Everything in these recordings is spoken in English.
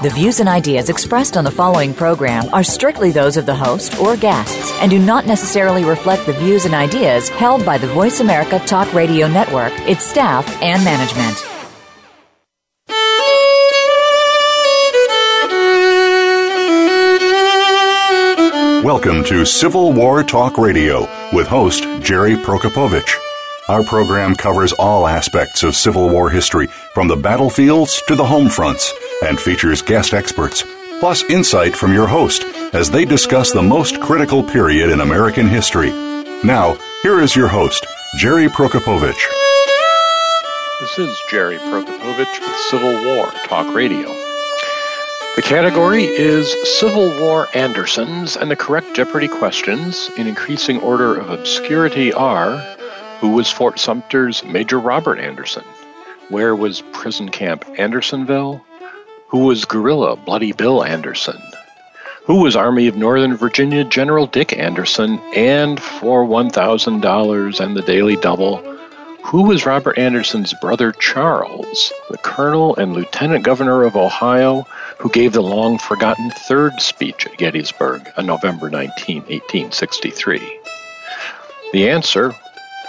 The views and ideas expressed on the following program are strictly those of the host or guests and do not necessarily reflect the views and ideas held by the Voice America Talk Radio Network, its staff, and management. Welcome to Civil War Talk Radio with host Jerry Prokopowicz. Our program covers all aspects of Civil War history, from the battlefields to the home fronts, and features guest experts, plus insight from your host as they discuss the most critical period in American history. Now, here is your host, Jerry Prokopowicz. This is Jerry Prokopowicz with Civil War Talk Radio. The category is Civil War Andersons, and the correct Jeopardy questions in increasing order of obscurity are Who was Fort Sumter's Major Robert Anderson? Where was Prison Camp Andersonville? Who was Guerrilla Bloody Bill Anderson? Who was Army of Northern Virginia General Dick Anderson? And for $1,000 and the Daily Double, who was Robert Anderson's brother Charles, the Colonel and Lieutenant Governor of Ohio, who gave the long forgotten third speech at Gettysburg on November 19, 1863? The answer,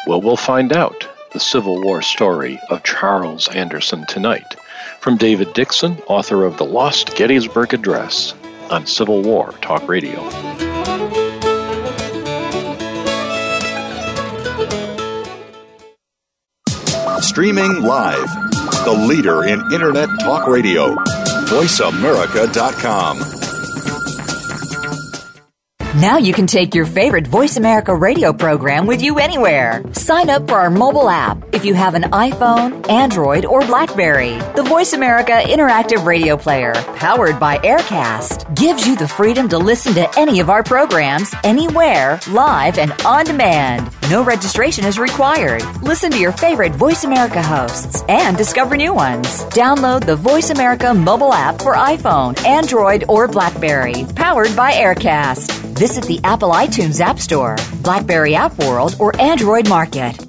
well, we'll find out. The Civil War story of Charles Anderson tonight. From David Dixon, author of The Lost Gettysburg Address on Civil War Talk Radio. Streaming live, the leader in Internet talk radio, voiceamerica.com. Now you can take your favorite Voice America radio program with you anywhere. Sign up for our mobile app if you have an iPhone, Android, or Blackberry. The Voice America Interactive Radio Player, powered by Aircast, gives you the freedom to listen to any of our programs anywhere, live and on demand. No registration is required. Listen to your favorite Voice America hosts and discover new ones. Download the Voice America mobile app for iPhone, Android, or Blackberry, powered by Aircast. Visit the Apple iTunes App Store, Blackberry App World, or Android Market.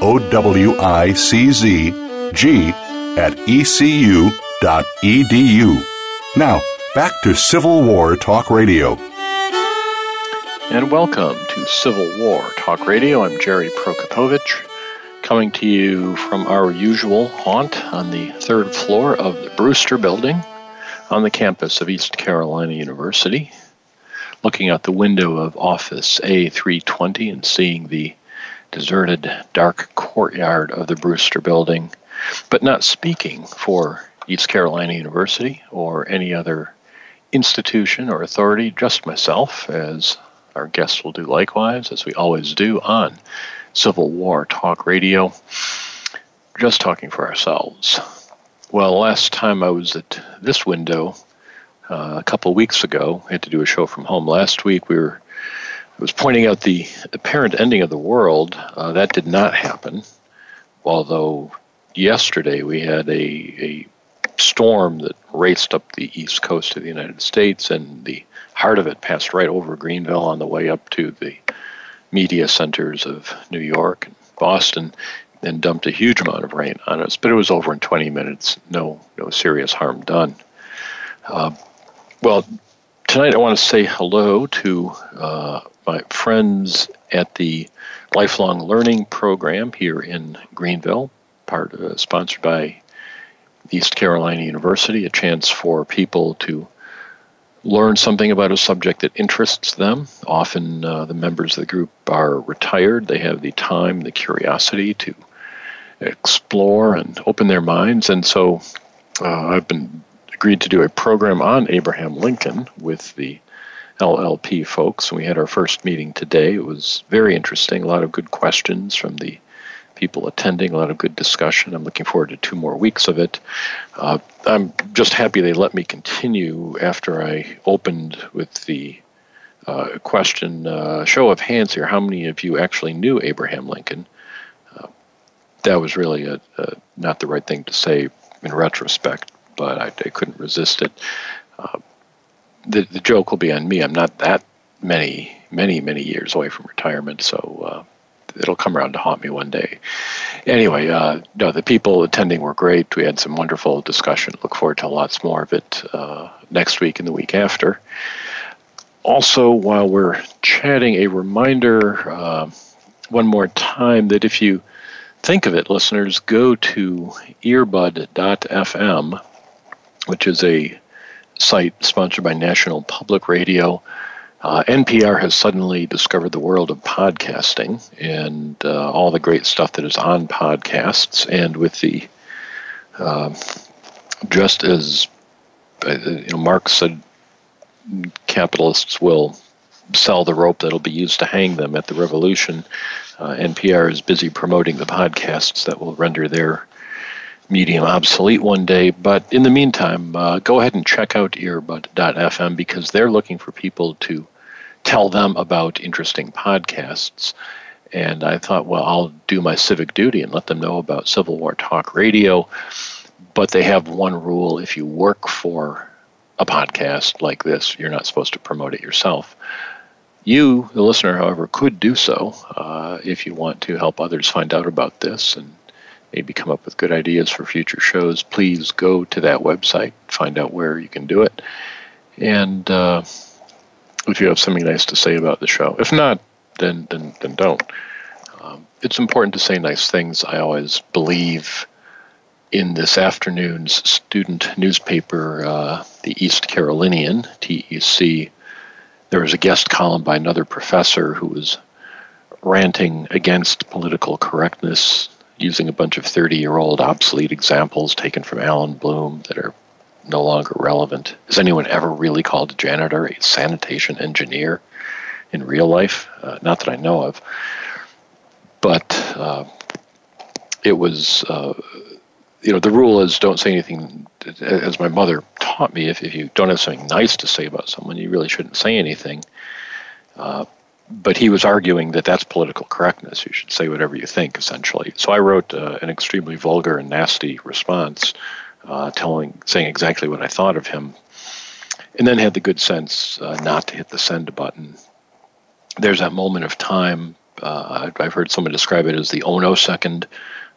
O W I C Z G at ecu.edu. Now, back to Civil War Talk Radio. And welcome to Civil War Talk Radio. I'm Jerry Prokopowicz, coming to you from our usual haunt on the third floor of the Brewster Building on the campus of East Carolina University, looking out the window of Office A320 and seeing the deserted, dark courtyard of the Brewster Building, but not speaking for East Carolina University or any other institution or authority, just myself, as our guests will do likewise, as we always do on Civil War Talk Radio, just talking for ourselves. Well, last time I was at this window uh, a couple weeks ago, I had to do a show from home. Last week we were was pointing out the apparent ending of the world. Uh, that did not happen, although yesterday we had a, a storm that raced up the east coast of the United States, and the heart of it passed right over Greenville on the way up to the media centers of New York and Boston, and dumped a huge amount of rain on us. But it was over in 20 minutes. No, no serious harm done. Uh, well, tonight I want to say hello to uh, my friends at the Lifelong Learning Program here in Greenville, part uh, sponsored by East Carolina University, a chance for people to learn something about a subject that interests them. Often uh, the members of the group are retired. They have the time, the curiosity to explore and open their minds. And so uh, I've been agreed to do a program on Abraham Lincoln with the LLP folks. We had our first meeting today. It was very interesting, a lot of good questions from the people attending, a lot of good discussion. I'm looking forward to two more weeks of it. Uh, I'm just happy they let me continue after I opened with the uh, question uh, show of hands here how many of you actually knew Abraham Lincoln? Uh, that was really a, a, not the right thing to say in retrospect, but I, I couldn't resist it. Uh, the, the joke will be on me. I'm not that many, many, many years away from retirement, so uh, it'll come around to haunt me one day. Anyway, uh, no, the people attending were great. We had some wonderful discussion. Look forward to lots more of it uh, next week and the week after. Also, while we're chatting, a reminder uh, one more time that if you think of it, listeners, go to earbud.fm, which is a site sponsored by National Public Radio. Uh, NPR has suddenly discovered the world of podcasting and uh, all the great stuff that is on podcasts. And with the, uh, just as uh, you know, Marx said, capitalists will sell the rope that'll be used to hang them at the revolution. Uh, NPR is busy promoting the podcasts that will render their medium obsolete one day. But in the meantime, uh, go ahead and check out earbud.fm because they're looking for people to tell them about interesting podcasts. And I thought, well, I'll do my civic duty and let them know about Civil War Talk Radio. But they have one rule if you work for a podcast like this, you're not supposed to promote it yourself. You, the listener, however, could do so uh, if you want to help others find out about this and maybe come up with good ideas for future shows, please go to that website, find out where you can do it, and uh, if you have something nice to say about the show. If not, then then then don't. Um, it's important to say nice things. I always believe in this afternoon's student newspaper, uh, the East Carolinian (TEC). There was a guest column by another professor who was ranting against political correctness using a bunch of 30 year old obsolete examples taken from Allan Bloom that are no longer relevant. Has anyone ever really called a janitor a sanitation engineer in real life? Uh, not that I know of. But uh, it was, uh, you know, the rule is don't say anything, as my mother taught me, if, if you don't have something nice to say about someone, you really shouldn't say anything. But he was arguing that that's political correctness. You should say whatever you think, essentially. So I wrote uh, an extremely vulgar and nasty response, uh, telling, saying exactly what I thought of him, and then had the good sense uh, not to hit the send button. There's that moment of time. Uh, I've heard someone describe it as the oh no second,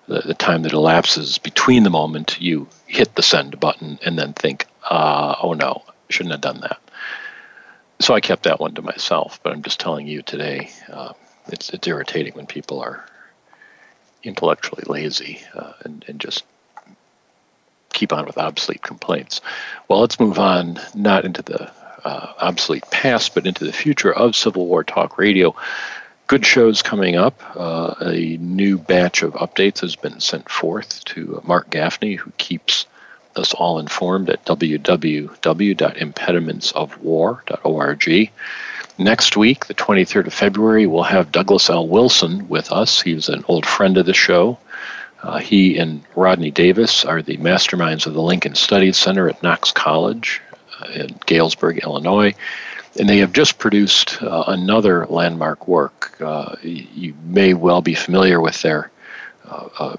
the, the, time that elapses between the moment you hit the send button and then think, uh, oh no, shouldn't have done that so I kept that one to myself. But I'm just telling you today, uh, it's it's irritating when people are intellectually lazy uh, and and just keep on with obsolete complaints. Well, let's move on not into the uh, obsolete past, but into the future of Civil War Talk Radio. Good shows coming up. Uh, a new batch of updates has been sent forth to Mark Gaffney, who keeps us all informed at www.impedimentsofwar.org. Next week, the 23rd of February, we'll have Douglas L. Wilson with us. He's an old friend of the show. Uh, he and Rodney Davis are the masterminds of the Lincoln Studies Center at Knox College uh, in Galesburg, Illinois. And they have just produced uh, another landmark work. Uh, you may well be familiar with their uh, uh,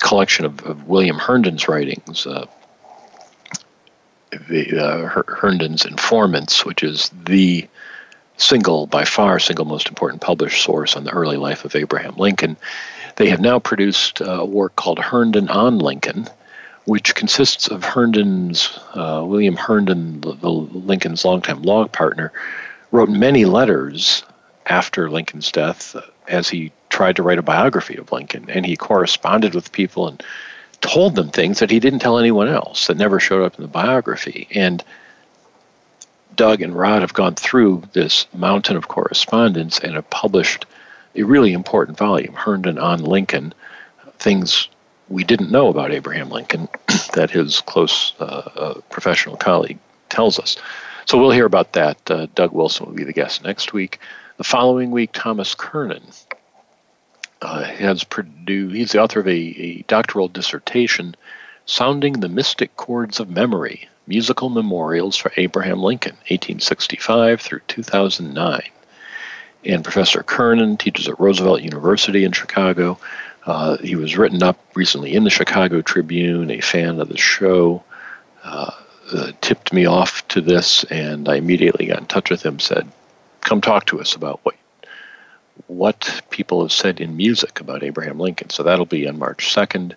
collection of, of, William Herndon's writings, uh, Herndon's Informants, which is the single, by far, single most important published source on the early life of Abraham Lincoln. They have now produced a work called Herndon on Lincoln, which consists of Herndon's, uh, William Herndon, the, the Lincoln's longtime law partner, wrote many letters after Lincoln's death uh, as he tried to write a biography of Lincoln, and he corresponded with people and told them things that he didn't tell anyone else that never showed up in the biography. And Doug and Rod have gone through this mountain of correspondence and have published a really important volume, Herndon on Lincoln, things we didn't know about Abraham Lincoln that his close uh, uh, professional colleague tells us. So we'll hear about that. Uh, Doug Wilson will be the guest next week. The following week, Thomas Kernan uh, has produced, he's the author of a, a doctoral dissertation, Sounding the Mystic Chords of Memory Musical Memorials for Abraham Lincoln, 1865 through 2009. And Professor Kernan teaches at Roosevelt University in Chicago. Uh, he was written up recently in the Chicago Tribune, a fan of the show. Uh, uh, tipped me off to this, and I immediately got in touch with him. Said, "Come talk to us about what what people have said in music about Abraham Lincoln." So that'll be on March second.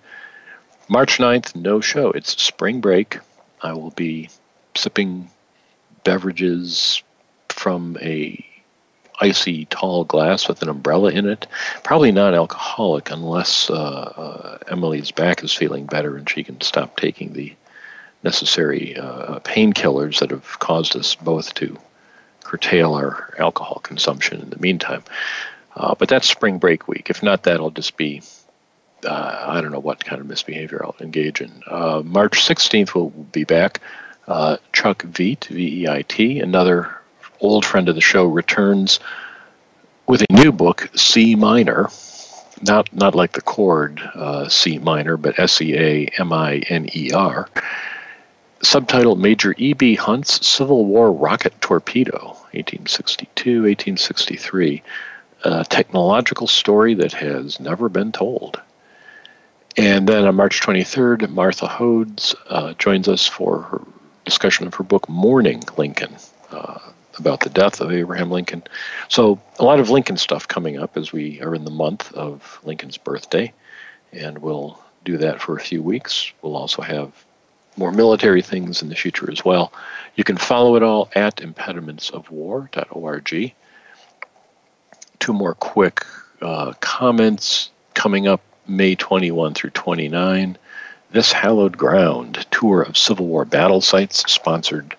March 9th, no show. It's spring break. I will be sipping beverages from a icy tall glass with an umbrella in it. Probably not alcoholic unless uh, uh, Emily's back is feeling better and she can stop taking the necessary uh, painkillers that have caused us both to curtail our alcohol consumption in the meantime. Uh, but that's spring break week. If not that, I'll just be uh, I don't know what kind of misbehavior I'll engage in. Uh, March 16th, we'll be back. Uh, Chuck Veit, V E I T, another old friend of the show, returns with a new book, Sea Miner. Not, not like the chord uh, C minor, but S E A M I N E R. Subtitle Major E.B. Hunt's Civil War Rocket Torpedo, 1862 1863. A technological story that has never been told. And then on March 23rd, Martha Hodes uh, joins us for her discussion of her book, Mourning Lincoln, uh, about the death of Abraham Lincoln. So, a lot of Lincoln stuff coming up as we are in the month of Lincoln's birthday, and we'll do that for a few weeks. We'll also have more military things in the future as well. You can follow it all at impedimentsofwar.org. Two more quick uh, comments coming up May 21 through 29. This Hallowed Ground tour of Civil War battle sites, sponsored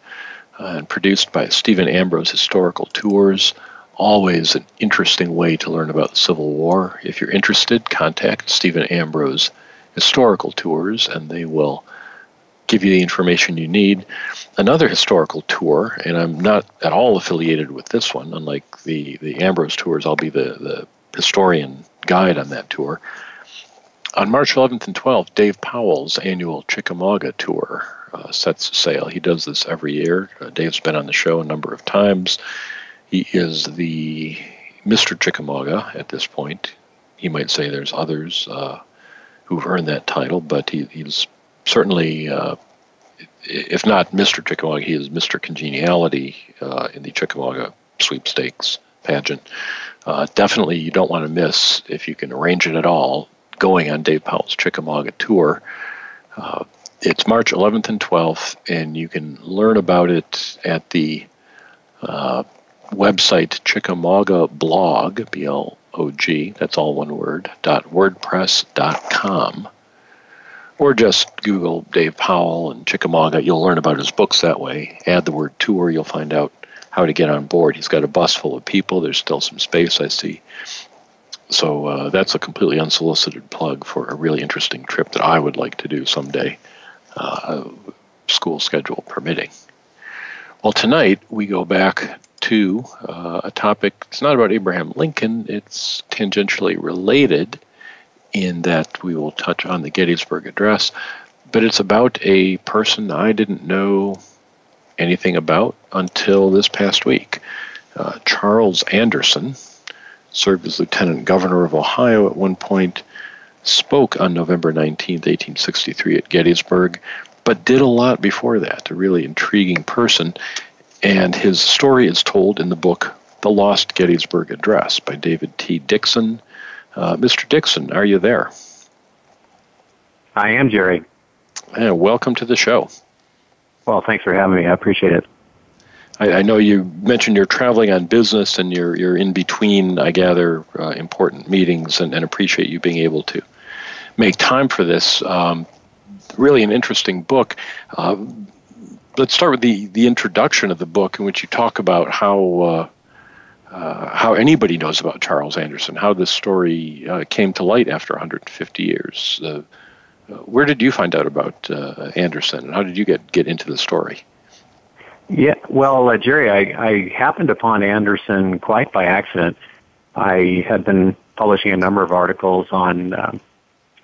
uh, and produced by Stephen Ambrose Historical Tours. Always an interesting way to learn about the Civil War. If you're interested, contact Stephen Ambrose Historical Tours, and they will give you the information you need. Another historical tour, and I'm not at all affiliated with this one, unlike the, the Ambrose tours, I'll be the, the historian guide on that tour. On March 11th and 12th, Dave Powell's annual Chickamauga tour uh, sets sail. He does this every year. Uh, Dave's been on the show a number of times. He is the Mr. Chickamauga at this point. He might say there's others uh, who've earned that title, but he, he's certainly, uh, if not Mr. Chickamauga, he is Mr. Congeniality uh, in the Chickamauga sweepstakes pageant. Uh, definitely, you don't want to miss, if you can arrange it at all, going on Dave Powell's Chickamauga tour. Uh, it's March 11th and 12th, and you can learn about it at the uh, website Chickamauga blog, B L O G, that's all one word, dot wordpress.com. Or just Google Dave Powell and Chickamauga. You'll learn about his books that way. Add the word tour, you'll find out how to get on board. He's got a bus full of people. There's still some space, I see. So uh, that's a completely unsolicited plug for a really interesting trip that I would like to do someday, uh, school schedule permitting. Well, tonight we go back to uh, a topic. It's not about Abraham Lincoln. It's tangentially related in that we will touch on the Gettysburg Address, but it's about a person I didn't know anything about until this past week. Uh, Charles Anderson, served as lieutenant governor of Ohio at one point, spoke on November 19, 1863, at Gettysburg, but did a lot before that. A really intriguing person. And his story is told in the book The Lost Gettysburg Address by David T. Dixon. Uh, Mr. Dixon, are you there? I am, Jerry. And welcome to the show. Well, thanks for having me. I appreciate it. I, I, know you mentioned you're traveling on business and you're you're in between, I gather, uh, important meetings, and, and, appreciate you being able to make time for this. Um, really, an interesting book. Uh, let's start with the the introduction of the book, in which you talk about how. Uh, uh how anybody knows about Charles Anderson, how this story uh, came to light after 150 years. where did you find out about uh, Anderson, and how did you get get into the story? Yeah, well, uh, Jerry, I, I happened upon Anderson quite by accident. I had been publishing a number of articles on um,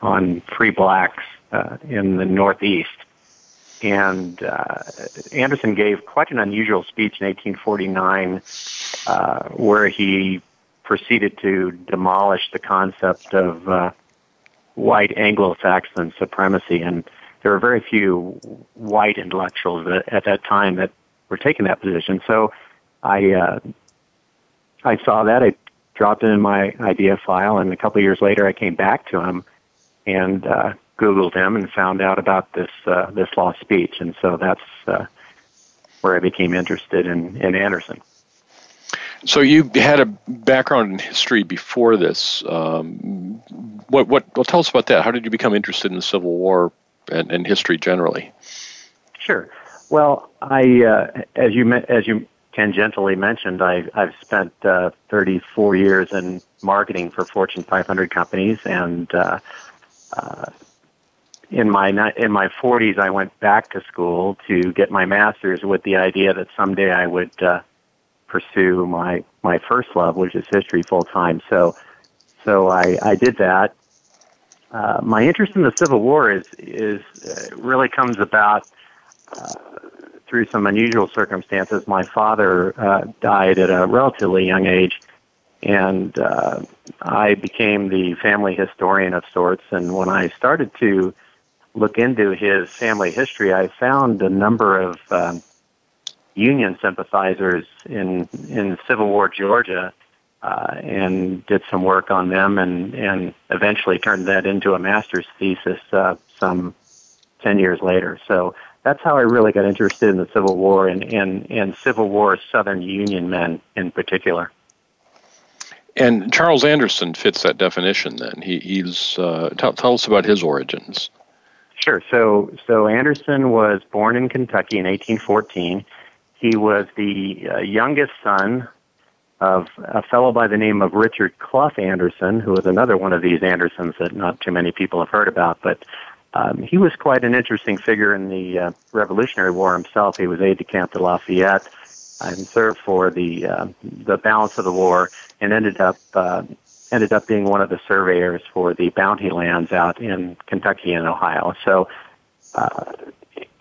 on free blacks uh, in the Northeast, and uh, Anderson gave quite an unusual speech in 1849, uh, where he proceeded to demolish the concept of uh, white Anglo-Saxon supremacy, and there were very few white intellectuals at, at that time that were taking that position. So I uh, I saw that. I dropped it in my idea file, and a couple of years later, I came back to him and uh, Googled him and found out about this uh, this lost speech, and so that's uh, where I became interested in, in Anderson. So you had a background in history before this. Um, what what? Well, tell us about that. How did you become interested in the Civil War and, and history generally? Sure. Well, I uh, as you as you tangentially mentioned, I, I've spent uh, 34 years in marketing for Fortune 500 companies, and uh, uh, in my in my 40s, I went back to school to get my master's with the idea that someday I would uh, pursue my my first love, which is history, full time. So, so I I did that. Uh, my interest in the Civil War is is uh, really comes about uh, through some unusual circumstances. My father uh, died at a relatively young age, and uh, I became the family historian of sorts. And when I started to look into his family history, I found a number of um, Union sympathizers in in Civil War Georgia, uh, and did some work on them, and and eventually turned that into a master's thesis uh, some ten years later. So that's how I really got interested in the Civil War and and, and Civil War Southern Union men in particular. And Charles Anderson fits that definition. Then he, he's uh, tell, tell us about his origins. Sure. So so Anderson was born in Kentucky in 1814. He was the uh, youngest son of a fellow by the name of Richard Clough Anderson, who was another one of these Andersons that not too many people have heard about. But um, he was quite an interesting figure in the uh, Revolutionary War himself. He was aide de camp to Lafayette and served for the uh, the balance of the war, and ended up uh, ended up being one of the surveyors for the bounty lands out in Kentucky and Ohio. So. Uh,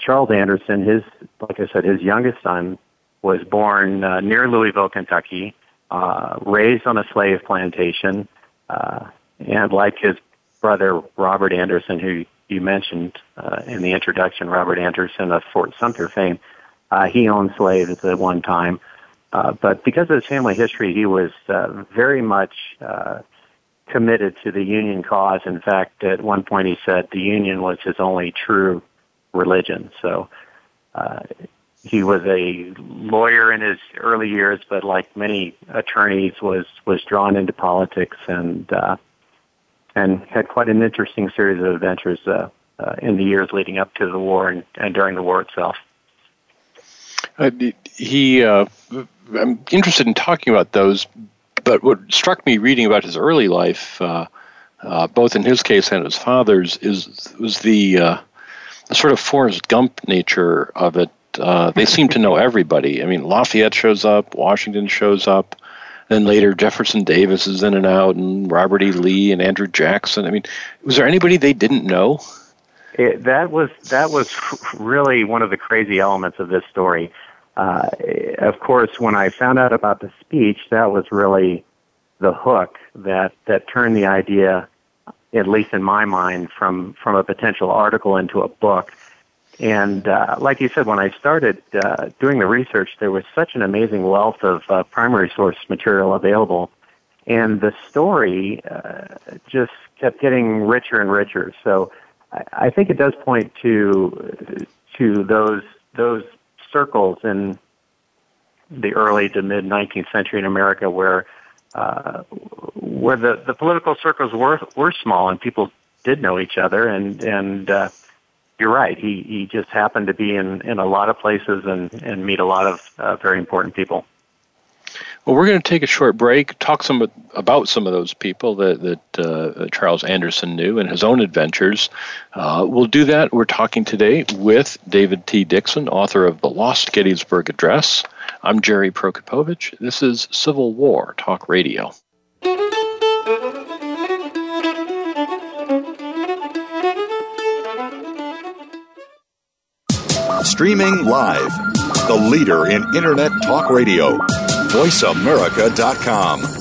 Charles Anderson, his like I said, his youngest son was born uh, near Louisville, Kentucky, uh, raised on a slave plantation, uh, and like his brother Robert Anderson, who you mentioned uh, in the introduction, Robert Anderson of Fort Sumter fame, uh, he owned slaves at one time. Uh, but because of his family history, he was uh, very much uh, committed to the Union cause. In fact, at one point he said the Union was his only true religion. So uh, he was a lawyer in his early years, but like many attorneys, was was drawn into politics and uh, and had quite an interesting series of adventures uh, uh, in the years leading up to the war and, and during the war itself. Uh, he, uh, I'm interested in talking about those, but what struck me reading about his early life, uh, uh, both in his case and his father's, is was the uh, the sort of Forrest Gump nature of it. They seem to know everybody. I mean, Lafayette shows up, Washington shows up, then later Jefferson Davis is in and out, and Robert E. Lee and Andrew Jackson. I mean, was there anybody they didn't know? It, that was that was really one of the crazy elements of this story. Uh, of course, when I found out about the speech, that was really the hook that that turned the idea at least in my mind, from from a potential article into a book. And uh, like you said, when I started uh, doing the research, there was such an amazing wealth of uh, primary source material available, and the story uh, just kept getting richer and richer. So I, I think it does point to to those those circles in the early to mid 19th century in America where uh, where the, the political circles were were small and people did know each other and and uh, you're right he he just happened to be in in a lot of places and and meet a lot of uh, very important people Well, we're going to take a short break, talk some about some of those people that, that uh, Charles Anderson knew and his own adventures. Uh, we'll do that. We're talking today with David T. Dixon, author of The Lost Gettysburg Address. I'm Jerry Prokopowicz. This is Civil War Talk Radio. Streaming live, the leader in Internet Talk Radio, VoiceAmerica.com.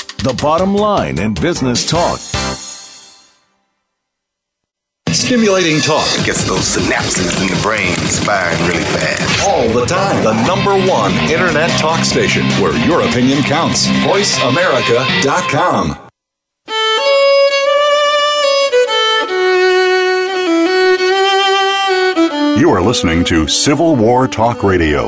The bottom line in business talk. Stimulating talk gets those synapses in the brain firing really fast. all the time. The number one internet talk station where your opinion counts. VoiceAmerica.com. You are listening to Civil War Talk Radio.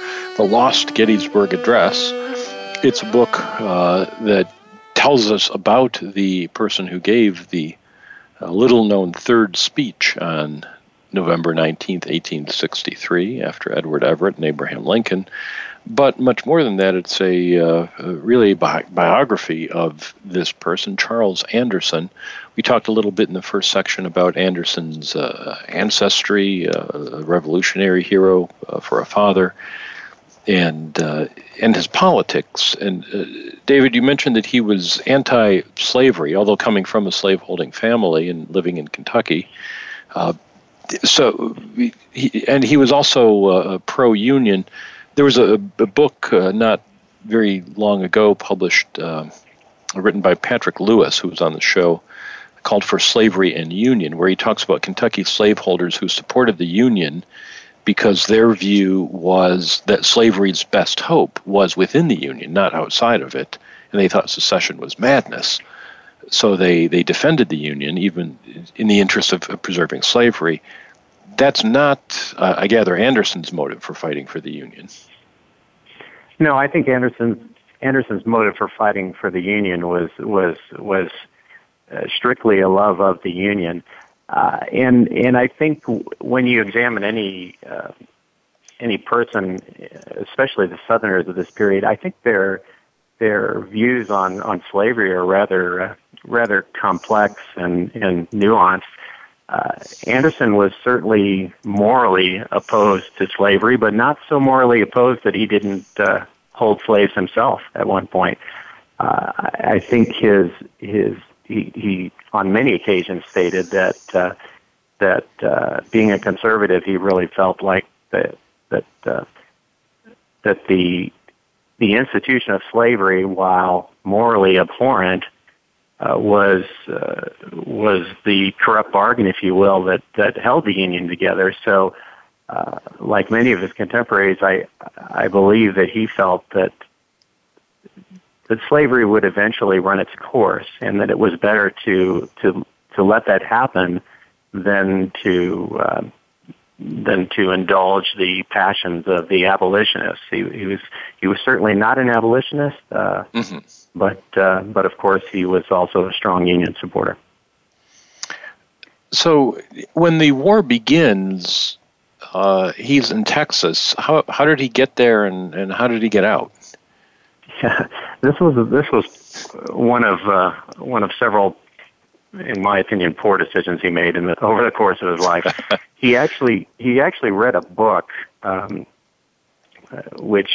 The Lost Gettysburg Address. It's a book uh, that tells us about the person who gave the uh, little known third speech on November 19th, 1863, after Edward Everett and Abraham Lincoln. But much more than that, it's a uh, really bi- biography of this person, Charles Anderson. We talked a little bit in the first section about Anderson's uh, ancestry, uh, a revolutionary hero uh, for a father, and uh, and his politics. And uh, David, you mentioned that he was anti-slavery, although coming from a slaveholding family and living in Kentucky. Uh, so, he, and he was also uh, pro-union. There was a, a book uh, not very long ago published, uh, written by Patrick Lewis, who was on the show, called "For Slavery and Union," where he talks about Kentucky slaveholders who supported the Union because their view was that slavery's best hope was within the Union, not outside of it, and they thought secession was madness. So they, they defended the Union, even in the interest of, preserving slavery. That's not, uh, I gather, Anderson's motive for fighting for the Union. No, I think Anderson's Anderson's motive for fighting for the Union was was was uh, strictly a love of the Union, uh, and and I think when you examine any uh, any person, especially the Southerners of this period, I think their their views on on slavery are rather uh, rather complex and and nuanced. Uh, Anderson was certainly morally opposed to slavery, but not so morally opposed that he didn't uh, hold slaves himself at one point. Uh, I think his his he, he on many occasions stated that uh, that uh, being a conservative, he really felt like that that uh, that the the institution of slavery, while morally abhorrent, uh, was uh, was the corrupt bargain, if you will, that that held the Union together. So, uh, like many of his contemporaries, I I believe that he felt that that slavery would eventually run its course, and that it was better to to to let that happen than to uh, than to indulge the passions of the abolitionists. He, he was he was certainly not an abolitionist, uh, mm-hmm. but uh, but of course he was also a strong Union supporter. So when the war begins, uh, he's in Texas. How how did he get there, and, and how did he get out? This was this was one of uh, one of several, in my opinion, poor decisions he made in the, over the course of his life. he actually he actually read a book, um, uh, which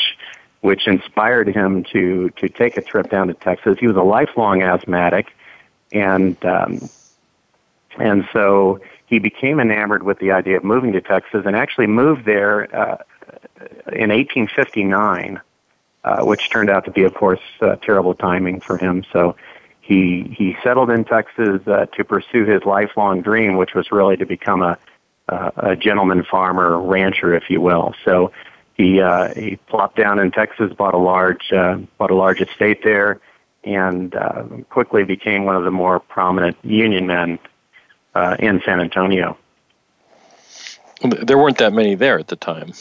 which inspired him to to take a trip down to Texas. He was a lifelong asthmatic, and um, and so he became enamored with the idea of moving to Texas and actually moved there uh, in 1859, uh, which turned out to be, of course, uh, terrible timing for him. So he he settled in Texas uh, to pursue his lifelong dream, which was really to become a uh, a gentleman farmer, rancher, if you will. So he uh, he plopped down in Texas, bought a large uh, bought a large estate there, and uh, quickly became one of the more prominent Union men uh, in San Antonio. There weren't that many there at the time.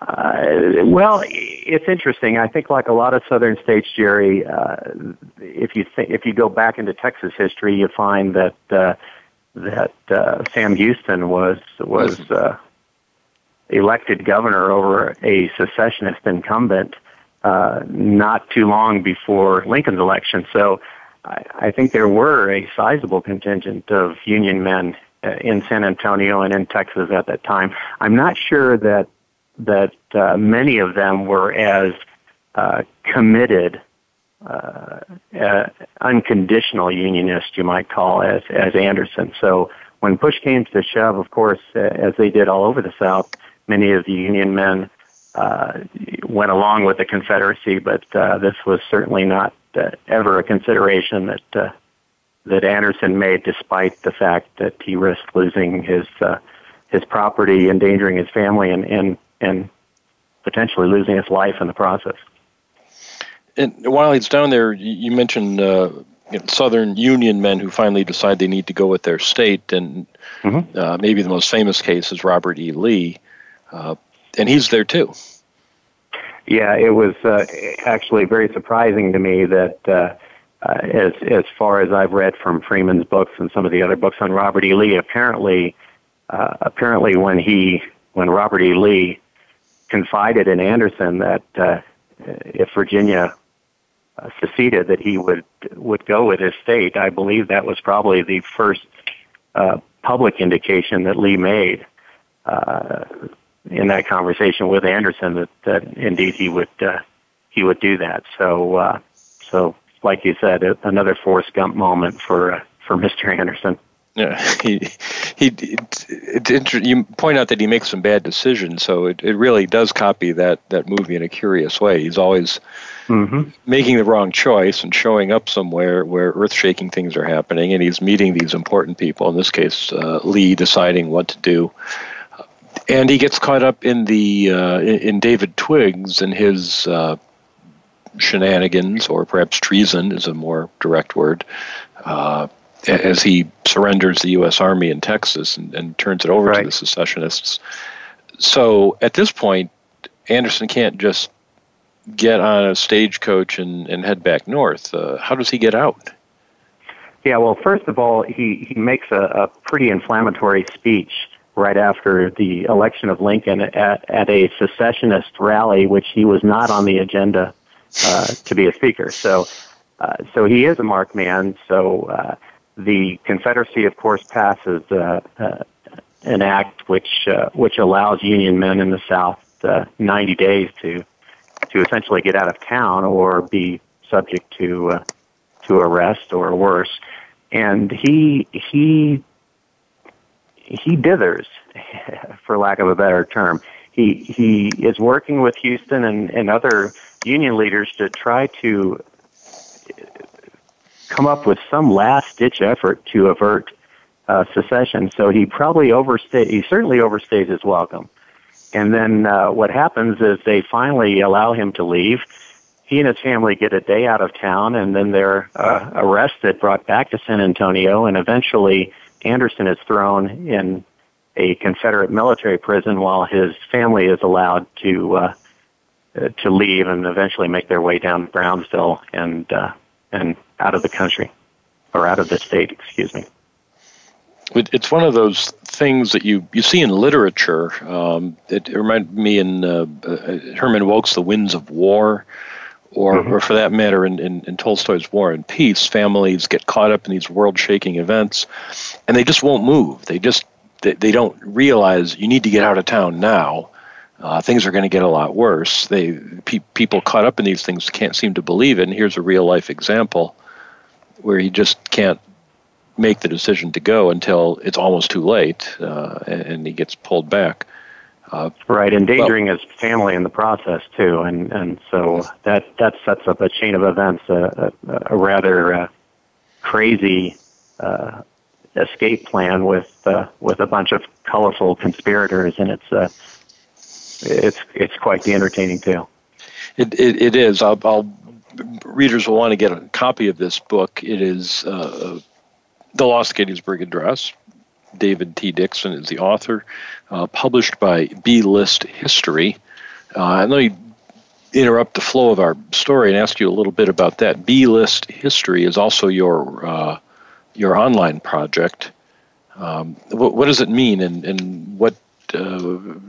Uh, well, it's interesting. I think, like a lot of southern states, Jerry, uh, if you th- if you go back into Texas history, you find that uh, that uh, Sam Houston was was mm-hmm. uh, elected governor over a secessionist incumbent uh, not too long before Lincoln's election. So I, I think there were a sizable contingent of Union men uh, in San Antonio and in Texas at that time. I'm not sure that that uh, many of them were as uh, committed, uh, uh, unconditional unionists, you might call, as as Anderson. So when push came to shove, of course, uh, as they did all over the South, many of the Union men uh, went along with the Confederacy, but uh, this was certainly not uh, ever a consideration that uh, that Anderson made, despite the fact that he risked losing his uh, his property, endangering his family, and and and potentially losing his life in the process. And while he's down there, you mentioned uh, you know, Southern Union men who finally decide they need to go with their state, and mm-hmm. uh, maybe the most famous case is Robert E. Lee, uh, and he's there too. Yeah, it was uh, actually very surprising to me that, uh, uh, as as far as I've read from Freeman's books and some of the other books on Robert E. Lee, apparently, uh, apparently when he when Robert E. Lee confided in Anderson that uh, if Virginia uh, seceded, that he would would go with his state. I believe that was probably the first uh, public indication that Lee made. Uh, in that conversation with Anderson that, that indeed he would uh, he would do that. So uh, so like you said, another Forrest Gump moment for uh, for Mr. Anderson. Yeah, he he. It, it, it, you point out that he makes some bad decisions, so it, it really does copy that that movie in a curious way. He's always mm-hmm. making the wrong choice and showing up somewhere where earth-shaking things are happening, and he's meeting these important people. In this case, uh, Lee deciding what to do and he gets caught up in the uh, in David Twiggs and his uh, shenanigans, or perhaps treason is a more direct word, uh, as he surrenders the U.S. Army in Texas and, and turns it over right. to the secessionists. So at this point, Anderson can't just get on a stagecoach and, and head back north. Uh, how does he get out? Yeah, well, first of all, he, he makes a, a pretty inflammatory speech right after the election of Lincoln at, at a secessionist rally, which he was not on the agenda uh, to be a speaker. So, uh, so he is a marked man. So uh, the Confederacy, of course, passes uh, uh, an act which uh, which allows Union men in the South uh, 90 days to to essentially get out of town or be subject to uh, to arrest or worse. And he he he dithers, for lack of a better term. He he is working with Houston and, and other union leaders to try to come up with some last ditch effort to avert uh, secession. So he probably overstay. He certainly overstays his welcome. And then uh, what happens is they finally allow him to leave. He and his family get a day out of town, and then they're uh, arrested, brought back to San Antonio, and eventually Anderson is thrown in a Confederate military prison while his family is allowed to uh, to leave and eventually make their way down to Brownsville and uh, and out of the country or out of the state. Excuse me. It's one of those things that you, you see in literature. Um, it, it reminded me in uh, uh, Herman Wouk's The Winds of War, or, mm-hmm. or for that matter, in, in, in, Tolstoy's War and Peace, families get caught up in these world shaking events and they just won't move. They just they, they don't realize you need to get out of town now. Uh, things are going to get a lot worse. They pe- people caught up in these things can't seem to believe it. And here's a real life example where you just can't make the decision to go until it's almost too late, uh, and, and, he gets pulled back. Uh, right, endangering well, his family in the process too, and and so that that sets up a chain of events, a, a, a rather uh, crazy uh, escape plan with uh, with a bunch of colorful conspirators, and it's uh, it's it's quite the entertaining tale. It it, it is. I'll, I'll, readers will want to get a copy of this book. It is uh, the Lost Gettysburg Address. David T. Dixon is the author, uh, published by B List History. Uh, and let me interrupt the flow of our story and ask you a little bit about that. B List History is also your uh, your online project. Um, what, what, does it mean, and, and what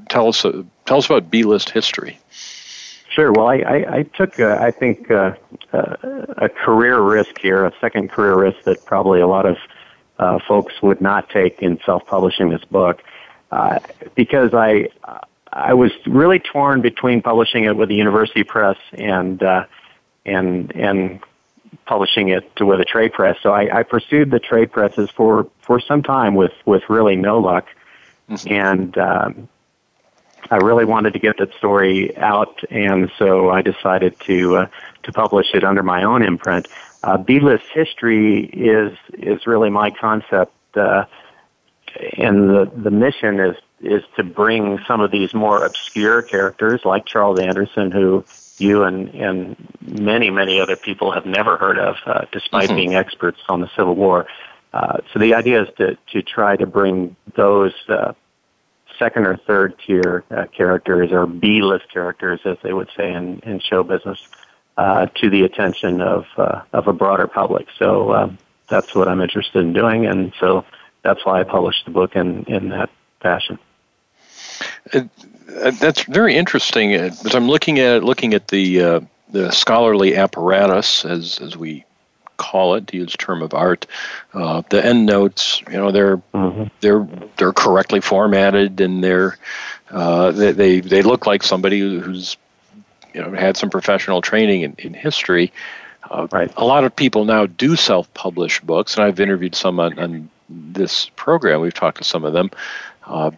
tell us uh, tell us about B List History? Sure. Well, I, I, I took, uh, I think, uh, uh, a career risk here, a second career risk that probably a lot of uh, folks would not take in self-publishing this book, uh, because I, I was really torn between publishing it with the university press and, uh, and, and publishing it with a trade press. So I, I pursued the trade presses for, for some time with, with really no luck. Mm-hmm. And, um, I really wanted to get that story out, and so I decided to uh, to publish it under my own imprint. Uh, B-list history is is really my concept, uh, and the the mission is is to bring some of these more obscure characters like Charles Anderson, who you and and many many other people have never heard of, uh, despite mm-hmm. being experts on the Civil War. Uh, so the idea is to to try to bring those uh, second or third tier uh, characters or B list characters, as they would say in, in show business, uh, to the attention of uh, of a broader public. So um, that's what I'm interested in doing, and so that's why I published the book in in that fashion. That's very interesting. As I'm looking at looking at the the scholarly apparatus, as as we call it, to use term of art. Uh, the end notes, you know, they're mm-hmm. they're they're correctly formatted and they're uh, they, they they look like somebody who's you know had some professional training in, in history. Uh, right. A lot of people now do self-publish books, and I've interviewed some on, on this program. We've talked to some of them. Uh,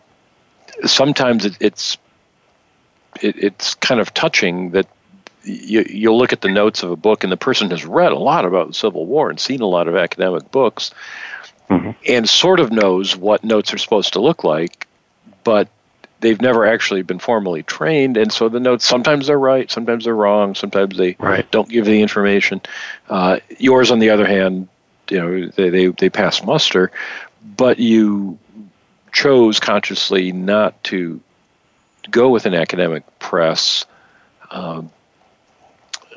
sometimes it, it's it, it's kind of touching that you, you'll look at the notes of a book, and the person has read a lot about the Civil War and seen a lot of academic books, mm-hmm. and sort of knows what notes are supposed to look like, but they've never actually been formally trained, and so the notes sometimes they're right, sometimes they're wrong, sometimes they right. don't give the information. Uh, yours, on the other hand, you know they, they they pass muster, but you chose consciously not to go with an academic press. Um,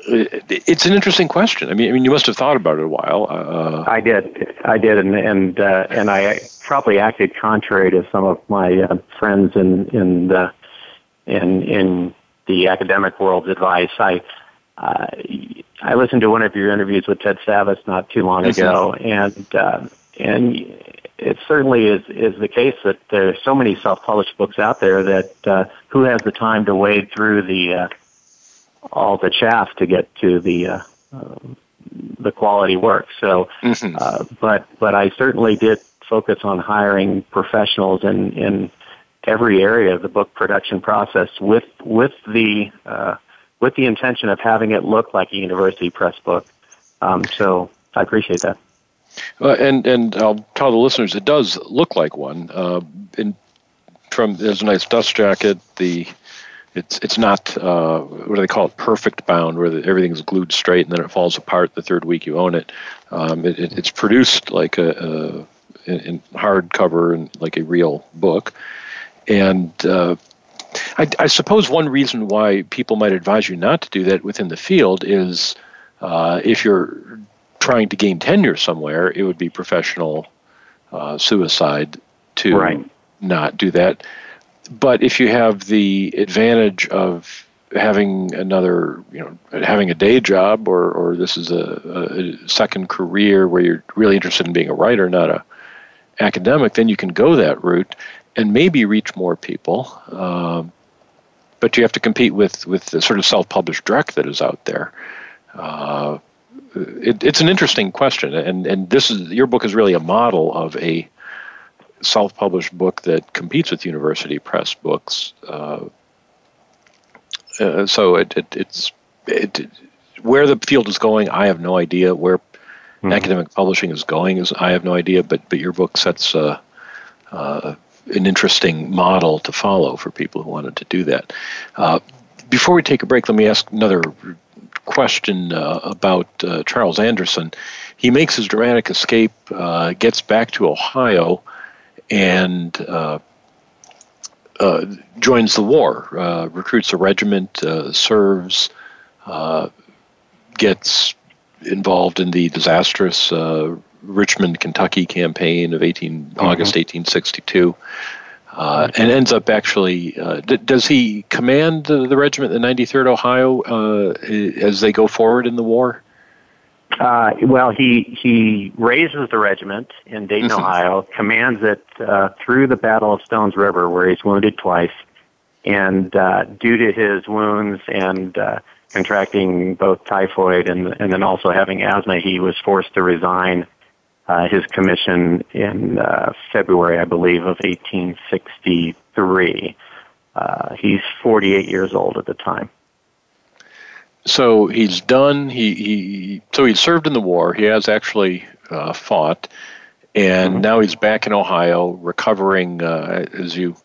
it's an interesting question. I mean, I mean, you must have thought about it a while. Uh, I did, I did, and and uh, and I probably acted contrary to some of my uh, friends in in the in in the academic world's advice. I uh, I listened to one of your interviews with Ted Savas not too long ago, and uh, and it certainly is is the case that there are so many self-published books out there that uh, who has the time to wade through the uh, all the chaff to get to the uh, uh, the quality work. So, mm-hmm. uh, but but I certainly did focus on hiring professionals in in every area of the book production process with with the uh, with the intention of having it look like a university press book. Um, so I appreciate that. Uh, and and I'll tell the listeners it does look like one. Uh, in, from there's a nice dust jacket. The it's it's not uh, what do they call it perfect bound where the, everything's glued straight and then it falls apart the third week you own it. Um, it, it it's produced like a, a in, in hardcover and like a real book. And uh, I, I, suppose one reason why people might advise you not to do that within the field is uh, if you're trying to gain tenure somewhere, it would be professional uh, suicide to right. not do that. But if you have the advantage of having another, you know, having a day job, or or this is a, a second career where you're really interested in being a writer, not a academic, then you can go that route and maybe reach more people. Um, but you have to compete with with the sort of self-published dreck that is out there. Uh, it, it's an interesting question, and and this is your book is really a model of a self-published book that competes with university press books. Uh, uh, so it, it, it's it, where the field is going. I have no idea where mm-hmm. academic publishing is going. Is I have no idea. But but your book sets uh, uh, an interesting model to follow for people who wanted to do that. Uh, before we take a break, let me ask another question uh, about uh, Charles Anderson. He makes his dramatic escape, gets back to Ohio, and uh, joins the war, uh, recruits a regiment, uh, serves, uh, gets involved in the disastrous uh, Richmond, Kentucky campaign of 18 mm-hmm. August 1862. Uh, and ends up actually. D- does he command the, the, regiment, the 93rd Ohio, as they go forward in the war? Uh, well, he he raises the regiment in Dayton, mm-hmm. Ohio, commands it uh, through the Battle of Stones River, where he's wounded twice, and uh, due to his wounds and uh, contracting both typhoid and and then also having asthma, he was forced to resign uh, his commission in uh, February, I believe, of 1863. Uh, he's 48 years old at the time so he's done. He, he so he served in the war. He has actually uh, fought, and mm-hmm. now he's back in Ohio, recovering. Uh, as you,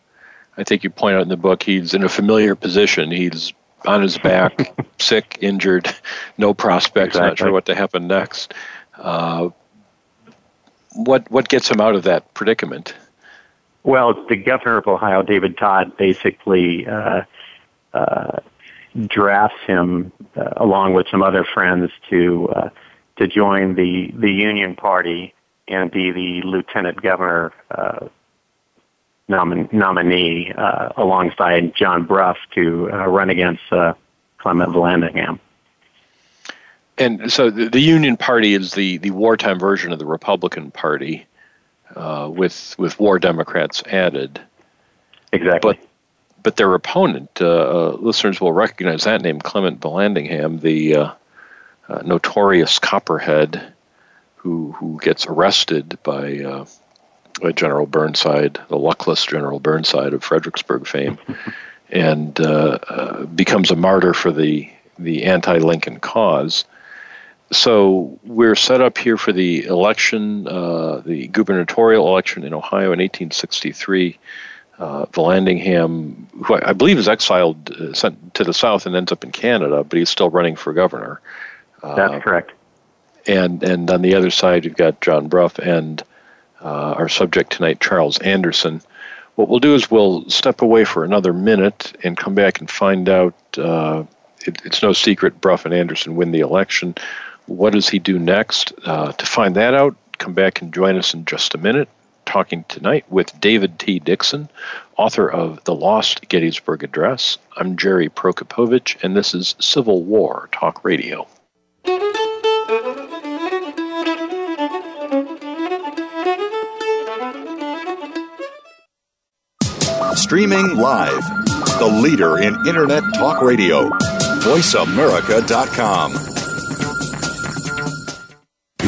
I think you point out in the book, he's in a familiar position. He's on his back, sick, injured, no prospects. Exactly. Not sure what to happen next. Uh, what what gets him out of that predicament? Well, the governor of Ohio, David Tod, basically uh, uh, drafts him uh, along with some other friends to uh, to join the the Union Party and be the lieutenant governor uh, nomin- nominee uh, alongside John Brough to uh, run against uh, Clement Vallandigham. And so the, the, Union Party is the, the wartime version of the Republican Party, with with war Democrats added. Exactly. But but their opponent, uh, uh, listeners will recognize that name, Clement Vallandigham, the uh, uh, notorious Copperhead, who who gets arrested by, uh, by General Burnside, the luckless General Burnside of Fredericksburg fame, and uh, becomes a martyr for the the anti-Lincoln cause. So we're set up here for the election, the gubernatorial election in Ohio in 1863 uh, Vallandigham, who I, I, believe is exiled, uh, sent to the south, and ends up in Canada, but he's still running for governor. Uh, That's correct. And and on the other side, you've got John Brough and uh, our subject tonight, Charles Anderson. What we'll do is we'll step away for another minute and come back and find out. Uh, it, it's no secret Brough and Anderson win the election. What does he do next? Uh, to find that out, come back and join us in just a minute talking tonight with David T. Dixon, author of The Lost Gettysburg Address. I'm Jerry Prokopowicz, and this is Civil War Talk Radio. Streaming live, the leader in Internet Talk Radio, VoiceAmerica.com.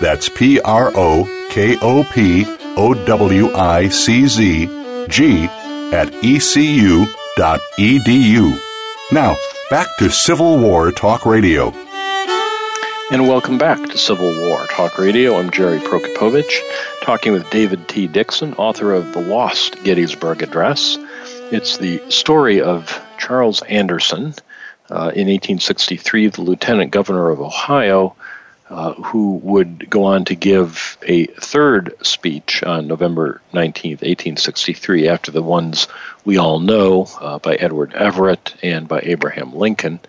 That's P R O K O P O W I C Z G at ecu.edu. Now, back to Civil War Talk Radio. And welcome back to Civil War Talk Radio. I'm Jerry Prokopowicz, talking with David T. Dixon, author of The Lost Gettysburg Address. It's the story of Charles Anderson, uh, in 1863, the lieutenant governor of Ohio, uh, who would go on to give a third speech on November 19, 1863, after the ones we all know uh, by Edward Everett and by Abraham Lincoln.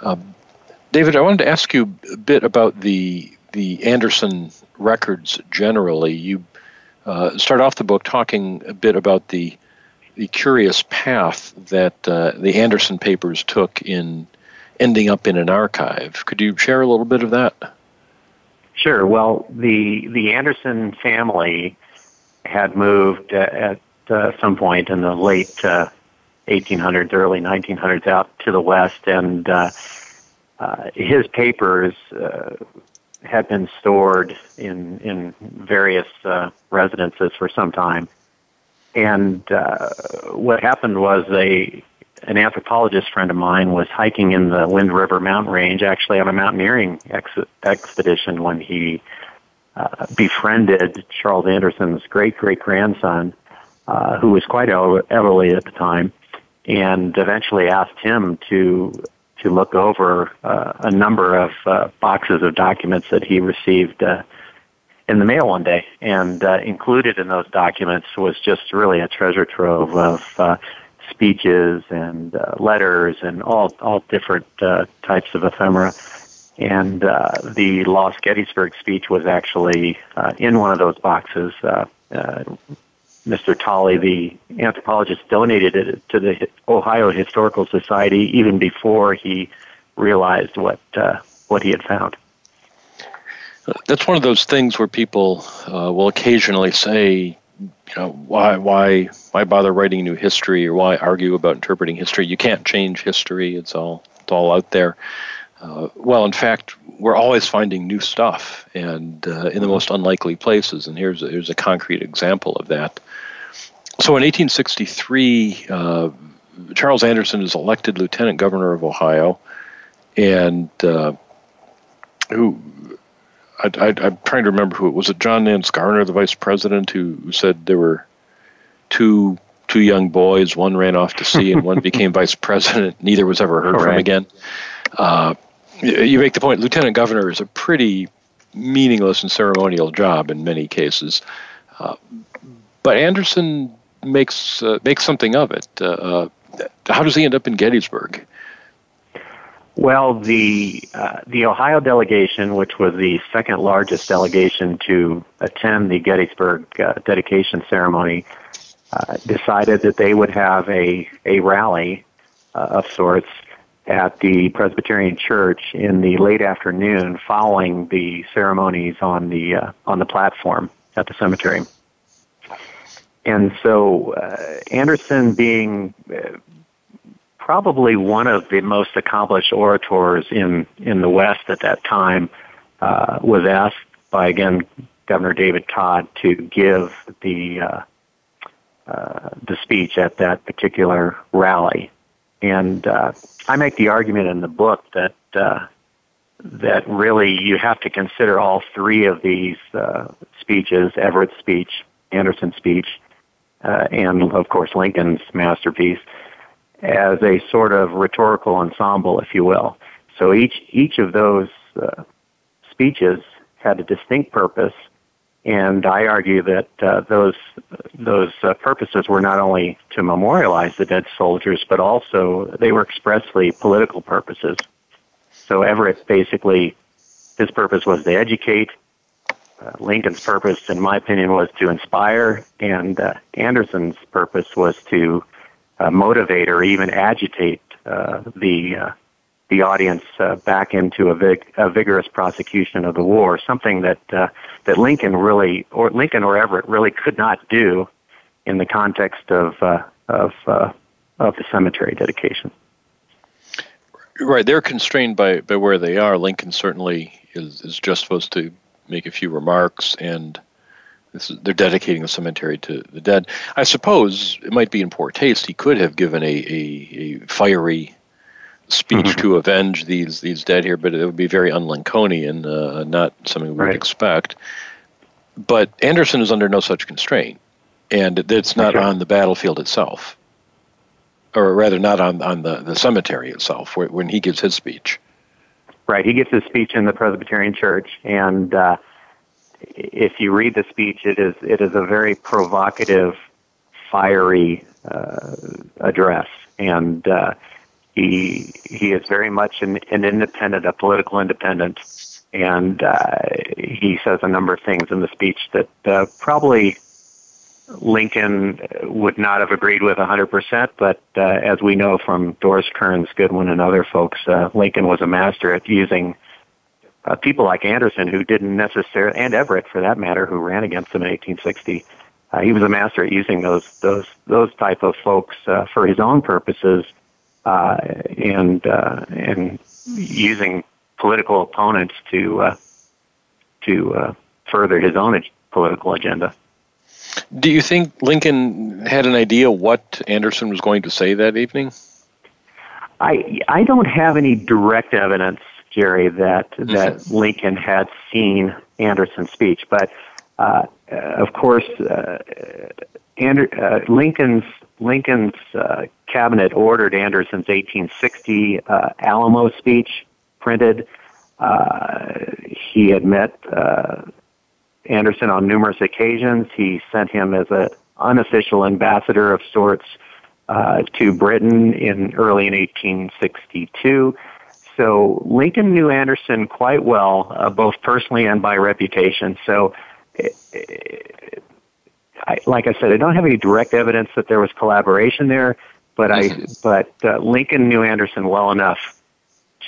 Um, David, I wanted to ask you a bit about the the Anderson records generally. You uh, start off the book talking a bit about the the curious path that uh, the Anderson papers took in ending up in an archive. Could you share a little bit of that? Sure. Well, the the Anderson family had moved uh, at uh, some point in the late uh, 1800s, early 1900s, out to the west, and uh, uh, his papers uh, had been stored in in various residences for some time. And what happened was they an anthropologist friend of mine was hiking in the Wind River mountain range, actually on a mountaineering ex- expedition when he uh, befriended Charles Anderson's great great grandson, uh, who was quite elderly at the time, and eventually asked him to to look over uh, a number of uh, boxes of documents that he received uh, in the mail one day, and uh, included in those documents was just really a treasure trove of uh, speeches and uh, letters and all all different uh, types of ephemera. And uh, the Lost Gettysburg speech was actually uh, in one of those boxes. Uh, uh, Mr. Tolley, the anthropologist, donated it to the Ohio Historical Society even before he realized what uh, what he had found. That's one of those things where people uh, will occasionally say, you know, why why why bother writing new history or why argue about interpreting history? You can't change history. It's all it's all out there. Uh, well, in fact, we're always finding new stuff and uh, in the most unlikely places. And here's a, here's a concrete example of that. So in 1863, uh, Charles Anderson is elected lieutenant governor of Ohio, and uh, who I, am trying to remember who it was. It John Nance Garner, the vice president, who said there were two two young boys. One ran off to sea, and one became vice president. Neither was ever heard from again. Uh, you make the point. Lieutenant governor is a pretty meaningless and ceremonial job in many cases, uh, but Anderson makes uh, makes something of it. Uh, uh, how does he end up in Gettysburg? Well, the uh, the Ohio delegation, which was the second largest delegation to attend the Gettysburg uh, dedication ceremony, uh, decided that they would have a a rally uh, of sorts at the Presbyterian Church in the late afternoon, following the ceremonies on the uh, on the platform at the cemetery. And so uh, Anderson, being probably one of the most accomplished orators in, in the West at that time, uh, was asked by, again, Governor David Tod to give the, uh, uh, the speech at that particular rally. And uh, I make the argument in the book that uh, that really you have to consider all three of these uh, speeches, Everett's speech, Anderson's speech, and of course Lincoln's masterpiece, as a sort of rhetorical ensemble, if you will. So each each of those uh, speeches had a distinct purpose, and I argue that uh, those those uh, purposes were not only to memorialize the dead soldiers, but also they were expressly political purposes. So Everett basically, his purpose was to educate. Uh, Lincoln's purpose, in my opinion, was to inspire, and uh, Anderson's purpose was to uh, motivate or even agitate uh, the uh, the audience uh, back into a, vig- a vigorous prosecution of the war, something that uh, that Lincoln really, or Lincoln or Everett really could not do in the context of uh, of of the cemetery dedication. Right, they're constrained by, by where they are. Lincoln certainly is, is just supposed to make a few remarks, and is, they're dedicating the cemetery to the dead. I suppose it might be in poor taste. He could have given a, a, a fiery speech mm-hmm. to avenge these these dead here, but it would be very un-Lincolnian, uh, not something we right. would expect. But Anderson is under no such constraint, and it's not okay. on the battlefield itself, or rather, not on on the, the cemetery itself where, when he gives his speech. Right, he gives his speech in the Presbyterian Church, and uh, if you read the speech, it is it is a very provocative, fiery uh, address, and uh, he he is very much an, an independent, a political independent, and uh, he says a number of things in the speech that uh, probably Lincoln would not have agreed with 100%, but uh, as we know from Doris Kearns Goodwin and other folks, uh, Lincoln was a master at using uh, people like Anderson who didn't necessarily, and Everett for that matter, who ran against him in 1860. Uh, he was a master at using those those those type of folks uh, for his own purposes uh, and uh, and using political opponents to uh, to uh, further his own political agenda. Do you think Lincoln had an idea what Anderson was going to say that evening? I I don't have any direct evidence, Jerry, that mm-hmm. that Lincoln had seen Anderson's speech, but uh, of course, uh, Ander, uh, Lincoln's Lincoln's uh, cabinet ordered Anderson's 1860 uh, Alamo speech printed. Uh, he had met uh, Anderson on numerous occasions. He sent him as an unofficial ambassador of sorts uh, to Britain in early in 1862. So Lincoln knew Anderson quite well, uh, both personally and by reputation. So I, like I said, I don't have any direct evidence that there was collaboration there, but I, mm-hmm. but uh, Lincoln knew Anderson well enough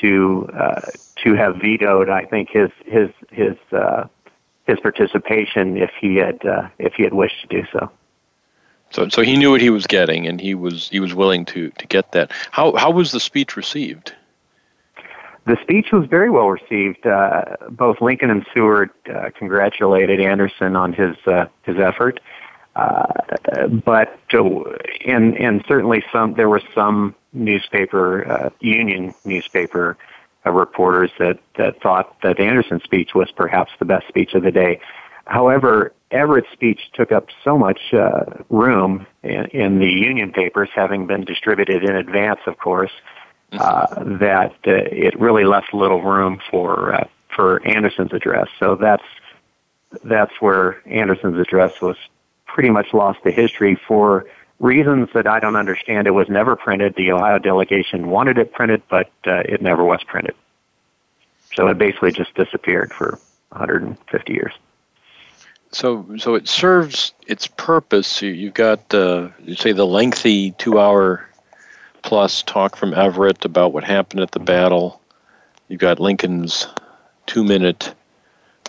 to uh, to have vetoed, I think, his his his uh, his participation if he had uh, if he had wished to do so. So, so he knew what he was getting, and he was he was willing to to get that. How how was the speech received? The speech was very well received. Uh, both Lincoln and Seward uh, congratulated Anderson on his uh, his effort, uh, but and and certainly some there were some newspaper uh, union newspaper uh, reporters that that thought that Anderson's speech was perhaps the best speech of the day. However, Everett's speech took up so much uh, room in, in the union papers, having been distributed in advance, of course, uh, that uh, it really left little room for uh, for Anderson's address. So that's that's where Anderson's address was pretty much lost to history for reasons that I don't understand. It was never printed. The Ohio delegation wanted it printed, but uh, it never was printed. So it basically just disappeared for 150 years. So, so it serves its purpose. You, have got, uh, you say, the lengthy two-hour plus talk from Everett about what happened at the mm-hmm. battle. You've got Lincoln's two-minute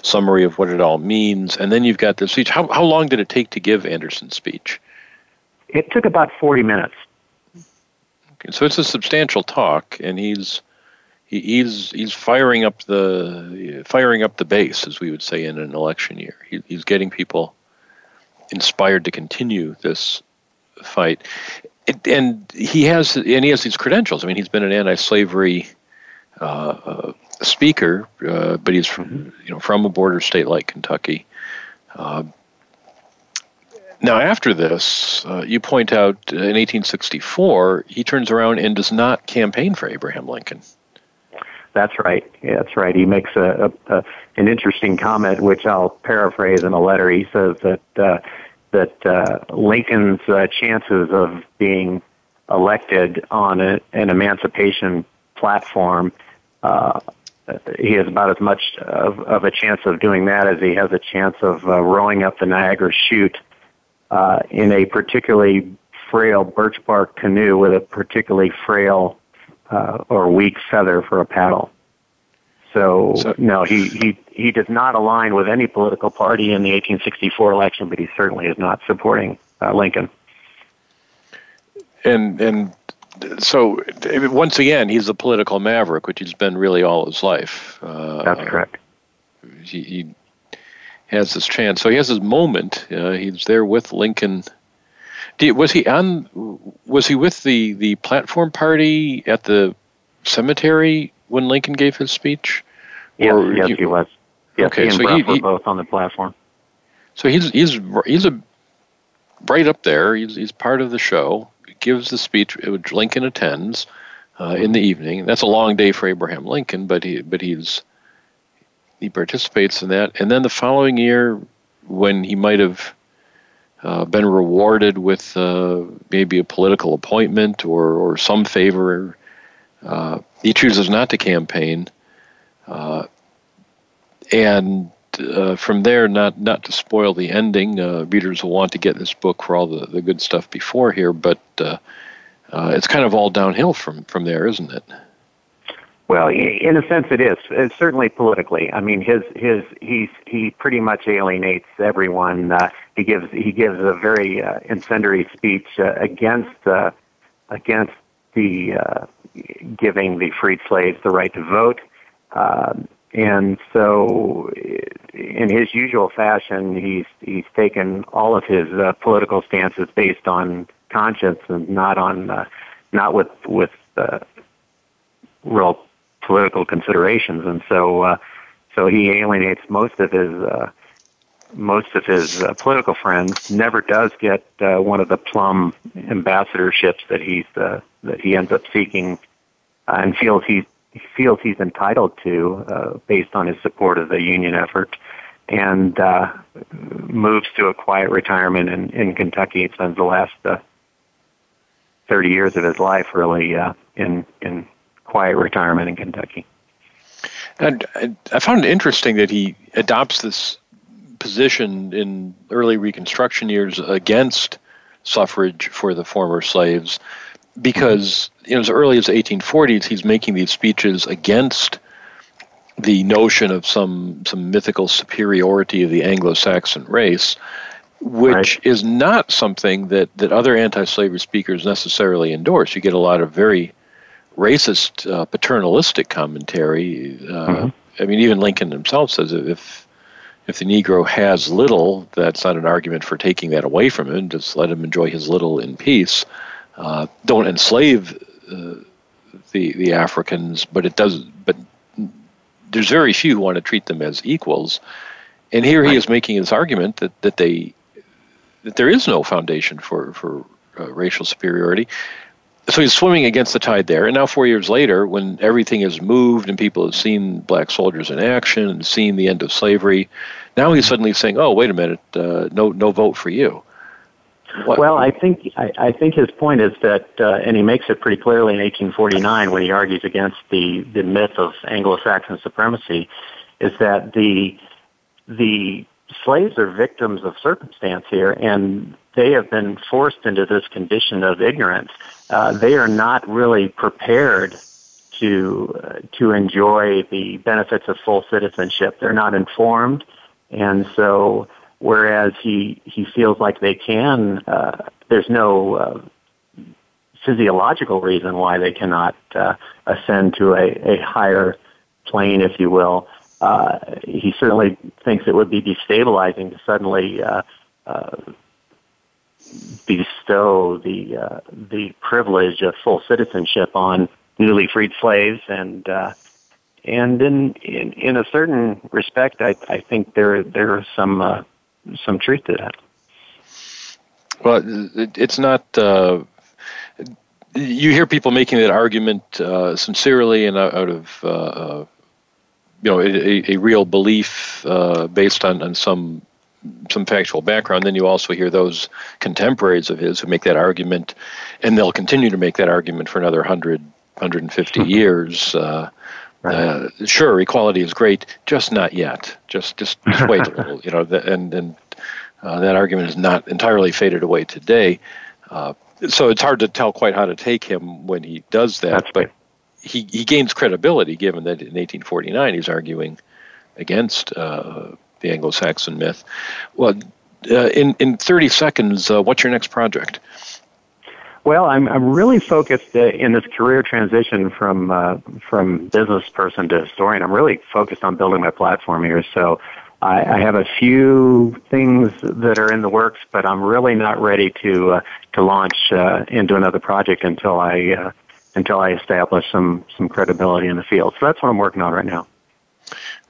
summary of what it all means, and then you've got the speech. How how long did it take to give Anderson's speech? It took about forty minutes. Okay, so it's a substantial talk, and he's he, he's he's firing up the firing up the base, as we would say in an election year. He, he's getting people inspired to continue this fight, it, and he has and he has these credentials. I mean, he's been an anti-slavery uh, uh, speaker, uh, but he's from you know from a border state like Kentucky. Uh, Now, after this, uh, you point out uh, in 1864, he turns around and does not campaign for Abraham Lincoln. That's right. Yeah, that's right. He makes a, a, a an interesting comment, which I'll paraphrase in a letter. He says that uh, that uh, Lincoln's uh, chances of being elected on a, an emancipation platform, uh, he has about as much of, of a chance of doing that as he has a chance of uh, rowing up the Niagara chute uh, in a particularly frail birch bark canoe with a particularly frail uh, or weak feather for a paddle. So, so, no, he, he he does not align with any political party in the 1864 election, but he certainly is not supporting uh, Lincoln. And and so once again, he's a political maverick, which he's been really all his life. Uh, That's correct. He, he, has this chance. So he has his moment. Uh, he's there with Lincoln. Did, was he on? Was he with the the platform party at the cemetery when Lincoln gave his speech? Yes, or yes, he, he was. Yes, okay, he and so Brough he, were both on the platform. So he's he's he's a right up there. He's he's part of the show. He gives the speech, which Lincoln attends uh, in the evening. That's a long day for Abraham Lincoln, but he but he's he participates in that. And then the following year, when he might have uh, been rewarded with uh, maybe a political appointment or, or some favor, uh, he chooses not to campaign. Uh, and uh, from there, not not to spoil the ending, uh, readers will want to get this book for all the, the good stuff before here, but it's kind of all downhill from, from there, isn't it? Well, in a sense, it is. It's certainly politically. I mean, his his he's he pretty much alienates everyone. Uh, he gives he gives a very uh, incendiary speech uh, against uh, against the uh, giving the freed slaves the right to vote. Um, and so, in his usual fashion, he's he's taken all of his uh, political stances based on conscience and not on uh, not with with uh, real political considerations, and so uh, so he alienates most of his uh, most of his uh, political friends. Never does get uh, one of the plum ambassadorships that he's uh, that he ends up seeking, uh, and feels he feels he's entitled to uh, based on his support of the union effort. And uh, moves to a quiet retirement in, in Kentucky. He spends the last uh, 30 years of his life really uh, in in quiet retirement in Kentucky. And I found it interesting that he adopts this position in early Reconstruction years against suffrage for the former slaves because you know, as early as the 1840s, he's making these speeches against the notion of some some mythical superiority of the Anglo-Saxon race, which right. is not something that, that other anti-slavery speakers necessarily endorse. You get a lot of very racist, uh, paternalistic commentary. Uh, mm-hmm. I mean, even Lincoln himself says if if the Negro has little, that's not an argument for taking that away from him. Just let him enjoy his little in peace. Uh, don't enslave uh, the the Africans, but it does. But there's very few who want to treat them as equals. And here he is making his argument that, that they that there is no foundation for for uh, racial superiority so he's swimming against the tide there. And now, four years later, when everything has moved and people have seen black soldiers in action and seen the end of slavery, now he's suddenly saying, "Oh, wait a minute, uh, no, no vote for you." What? Well, I think I, I think his point is that, uh, and he makes it pretty clearly in 1849 when he argues against the the myth of Anglo-Saxon supremacy, is that the the slaves are victims of circumstance here, and they have been forced into this condition of ignorance. Uh, they are not really prepared to uh, to enjoy the benefits of full citizenship. They're not informed, and so whereas he he feels like they can, uh, there's no uh, physiological reason why they cannot uh, ascend to a, a higher plane, if you will. Uh, he certainly thinks it would be destabilizing to suddenly uh, uh, bestow the uh, the privilege of full citizenship on newly freed slaves, and uh, and in, in in a certain respect, I, I think there there are some uh, some truth to that. Well, it's not. Uh, you hear people making that argument uh, sincerely and out, of uh, uh, you know a, a real belief uh, based on, on some some factual background. Then you also hear those contemporaries of his who make that argument, and they'll continue to make that argument for another 100, 150 hmm. years. Uh, right. uh, sure, equality is great, just not yet. Just just, just wait a little, you know. And and uh, that argument is not entirely faded away today. Uh, so it's hard to tell quite how to take him when he does that. That's but he he gains credibility given that in 1849 he's arguing against uh, the Anglo-Saxon myth. Well, uh, in in 30 seconds, uh, what's your next project? Well, I'm I'm really focused uh, in this career transition from uh, from business person to historian. I'm really focused on building my platform here. So I, I have a few things that are in the works, but I'm really not ready to uh, to launch uh, into another project until I uh, until I establish some some credibility in the field. So that's what I'm working on right now.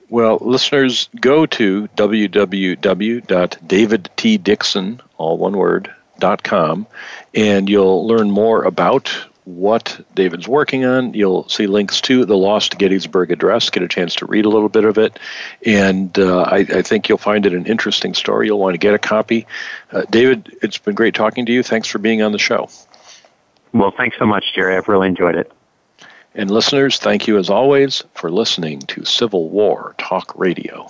Well, listeners, go to www.davidtdixon, all one word, dot com, and you'll learn more about what David's working on. You'll see links to the Lost Gettysburg Address, get a chance to read a little bit of it, and uh, I, I, think you'll find it an interesting story. You'll want to get a copy. Uh, David, it's been great talking to you. Thanks for being on the show. Well, thanks so much, Jerry. I've really enjoyed it. And listeners, thank you as always for listening to Civil War Talk Radio.